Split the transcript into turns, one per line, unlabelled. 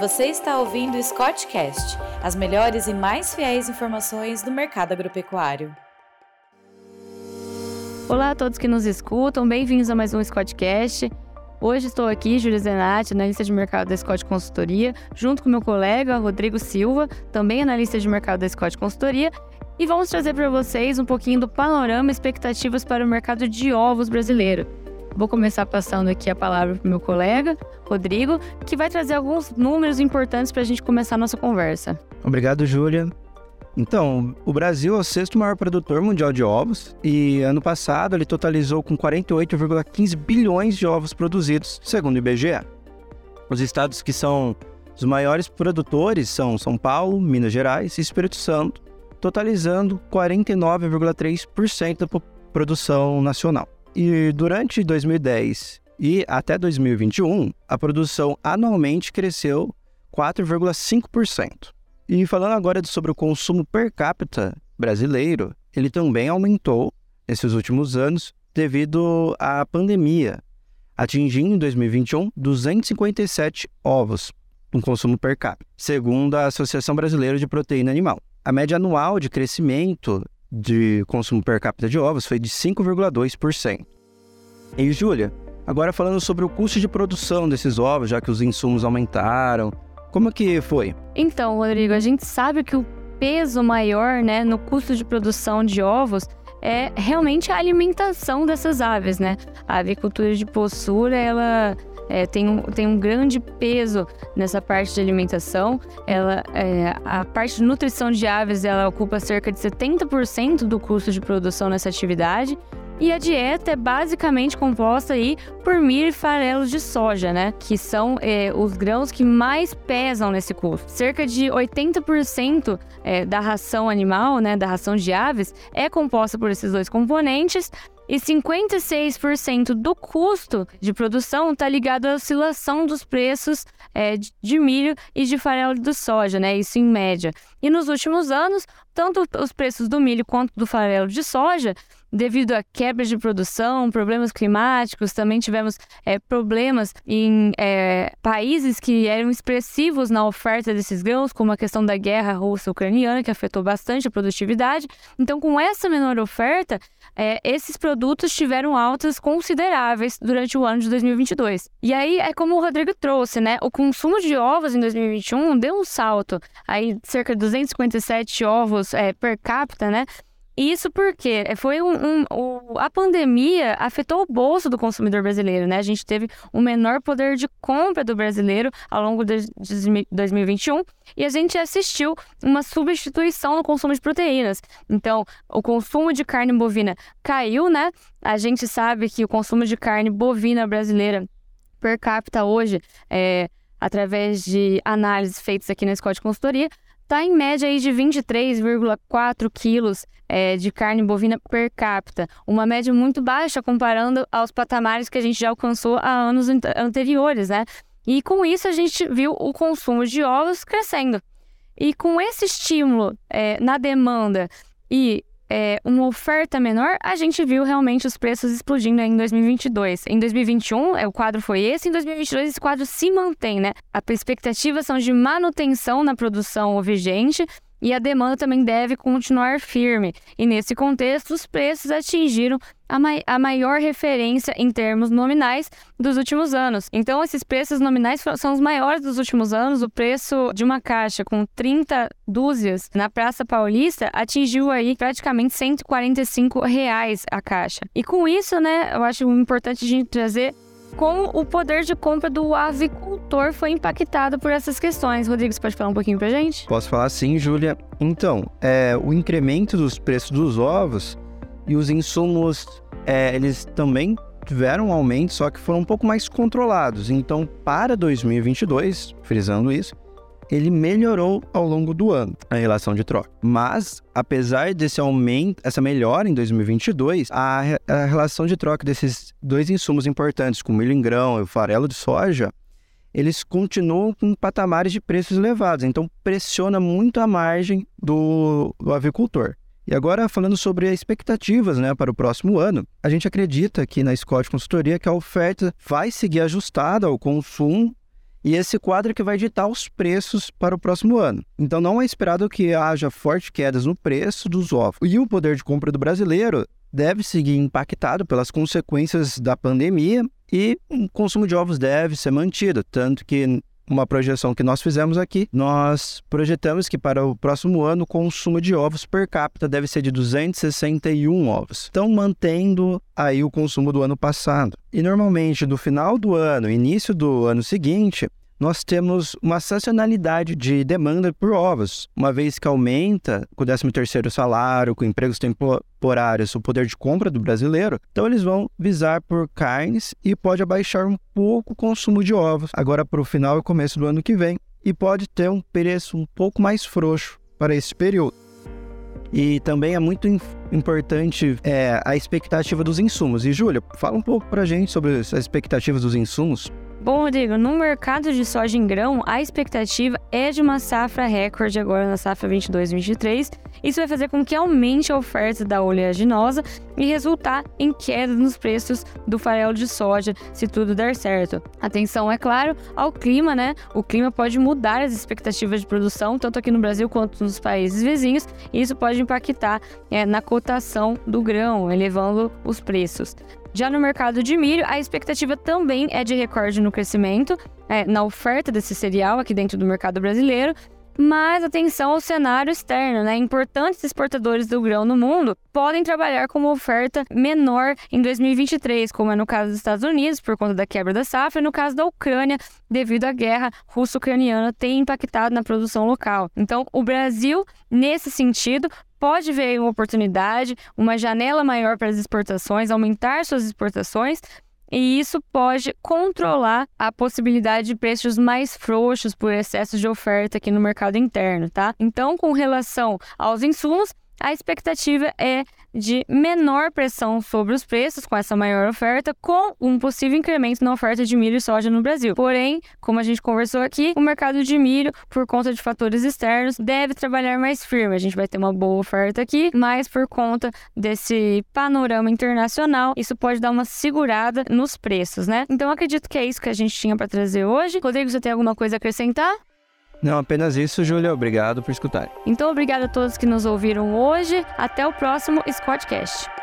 Você está ouvindo o Scottcast, as melhores e mais fiéis informações do mercado agropecuário.
Olá a todos que nos escutam, bem-vindos a mais um Scottcast. Hoje estou aqui, Júlia Zenatti, analista de mercado da Scott Consultoria, junto com meu colega Rodrigo Silva, também analista de mercado da Scott Consultoria, e vamos trazer para vocês um pouquinho do panorama expectativas para o mercado de ovos brasileiro. Vou começar passando aqui a palavra para o meu colega, Rodrigo, que vai trazer alguns números importantes para a gente começar a nossa conversa.
Obrigado, Júlia. Então, o Brasil é o sexto maior produtor mundial de ovos e ano passado ele totalizou com 48,15 bilhões de ovos produzidos, segundo o IBGE. Os estados que são os maiores produtores são São Paulo, Minas Gerais e Espírito Santo, totalizando 49,3% da produção nacional. E durante 2010 e até 2021, a produção anualmente cresceu 4,5%. E falando agora sobre o consumo per capita brasileiro, ele também aumentou nesses últimos anos devido à pandemia, atingindo em 2021 257 ovos no consumo per capita, segundo a Associação Brasileira de Proteína Animal. A média anual de crescimento de consumo per capita de ovos foi de 5,2%. E Júlia, agora falando sobre o custo de produção desses ovos, já que os insumos aumentaram, como que foi?
Então, Rodrigo, a gente sabe que o peso maior, né, no custo de produção de ovos é realmente a alimentação dessas aves, né? A avicultura de postura, ela é, tem, um, tem um grande peso nessa parte de alimentação. Ela, é, a parte de nutrição de aves ela ocupa cerca de 70% do custo de produção nessa atividade. E a dieta é basicamente composta aí por milho e farelos de soja, né? Que são é, os grãos que mais pesam nesse custo. Cerca de 80% é, da ração animal, né, da ração de aves, é composta por esses dois componentes e 56% do custo de produção está ligado à oscilação dos preços é, de milho e de farelo de soja, né? Isso em média. E nos últimos anos, tanto os preços do milho quanto do farelo de soja, devido a quebras de produção, problemas climáticos, também tivemos é, problemas em é, países que eram expressivos na oferta desses grãos, como a questão da guerra russa-ucraniana, que afetou bastante a produtividade. Então, com essa menor oferta, é, esses produtos tiveram altas consideráveis durante o ano de 2022. E aí é como o Rodrigo trouxe, né? O consumo de ovos em 2021 deu um salto, aí cerca de 257 ovos per capita, né? Isso porque foi um, um, um, a pandemia afetou o bolso do consumidor brasileiro, né? A gente teve um menor poder de compra do brasileiro ao longo de 2021 e a gente assistiu uma substituição no consumo de proteínas. Então, o consumo de carne bovina caiu, né? A gente sabe que o consumo de carne bovina brasileira per capita hoje, é, através de análises feitas aqui na Scott Consultoria, está em média aí de 23,4 quilos é, de carne bovina per capita, uma média muito baixa comparando aos patamares que a gente já alcançou há anos anteriores, né? E com isso a gente viu o consumo de ovos crescendo. E com esse estímulo é, na demanda e é, uma oferta menor, a gente viu realmente os preços explodindo em 2022. Em 2021, é, o quadro foi esse, em 2022 esse quadro se mantém, né? A expectativa são de manutenção na produção vigente e a demanda também deve continuar firme. E nesse contexto, os preços atingiram a, mai a maior referência em termos nominais dos últimos anos. Então, esses preços nominais são os maiores dos últimos anos. O preço de uma caixa com 30 dúzias na Praça Paulista atingiu aí praticamente 145 reais a caixa. E com isso, né, eu acho importante a gente trazer como o poder de compra do avicultor foi impactado por essas questões. Rodrigo, você pode falar um pouquinho pra gente?
Posso falar sim, Júlia. Então, é, o incremento dos preços dos ovos e os insumos, é, eles também tiveram um aumento, só que foram um pouco mais controlados. Então, para 2022, frisando isso, ele melhorou ao longo do ano a relação de troca. Mas, apesar desse aumento, essa melhora em 2022, a, a relação de troca desses dois insumos importantes, como milho em grão e o farelo de soja, eles continuam com patamares de preços elevados, então pressiona muito a margem do, do avicultor. E agora, falando sobre expectativas né, para o próximo ano, a gente acredita aqui na Scott Consultoria que a oferta vai seguir ajustada ao consumo E esse quadro que vai ditar os preços para o próximo ano. Então não é esperado que haja fortes quedas no preço dos ovos. E o poder de compra do brasileiro deve seguir impactado pelas consequências da pandemia e o consumo de ovos deve ser mantido, tanto que uma projeção que nós fizemos aqui, nós projetamos que para o próximo ano o consumo de ovos per capita deve ser de 261 ovos. Então, mantendo aí o consumo do ano passado. E normalmente, no final do ano, início do ano seguinte, nós temos uma sazonalidade de demanda por ovos, uma vez que aumenta com o 13º salário, com empregos temporários, o poder de compra do brasileiro, então eles vão visar por carnes e pode abaixar um pouco o consumo de ovos, agora para o final e começo do ano que vem, e pode ter um preço um pouco mais frouxo para esse período. E também é muito importante é, a expectativa dos insumos. E, Júlia, fala um pouco para gente sobre as expectativas dos insumos.
Bom, Rodrigo, no mercado de soja em grão, a expectativa é de uma safra recorde agora na safra 22-23. Isso vai fazer com que aumente a oferta da oleaginosa e resultar em queda nos preços do farelo de soja, se tudo der certo. Atenção, é claro, ao clima, né? O clima pode mudar as expectativas de produção, tanto aqui no Brasil quanto nos países vizinhos, e isso pode impactar é, na cotação do grão, elevando os preços. Já no mercado de milho, a expectativa também é de recorde no crescimento, é, na oferta desse cereal aqui dentro do mercado brasileiro. Mas atenção ao cenário externo, né? Importantes exportadores do grão no mundo podem trabalhar com uma oferta menor em 2023, como é no caso dos Estados Unidos, por conta da quebra da safra, e no caso da Ucrânia, devido à guerra russo-ucraniana, tem impactado na produção local. Então, o Brasil, nesse sentido, pode ver uma oportunidade, uma janela maior para as exportações, aumentar suas exportações, e isso pode controlar a possibilidade de preços mais frouxos por excesso de oferta aqui no mercado interno, tá? Então, com relação aos insumos, a expectativa é de menor pressão sobre os preços com essa maior oferta, com um possível incremento na oferta de milho e soja no Brasil. Porém, como a gente conversou aqui, o mercado de milho, por conta de fatores externos, deve trabalhar mais firme. A gente vai ter uma boa oferta aqui, mas por conta desse panorama internacional, isso pode dar uma segurada nos preços, né? Então, acredito que é isso que a gente tinha para trazer hoje. Rodrigo, você tem alguma coisa a acrescentar?
Não, apenas isso, Júlia. Obrigado por escutar.
Então, obrigado a todos que nos ouviram hoje. Até o próximo Squadcast.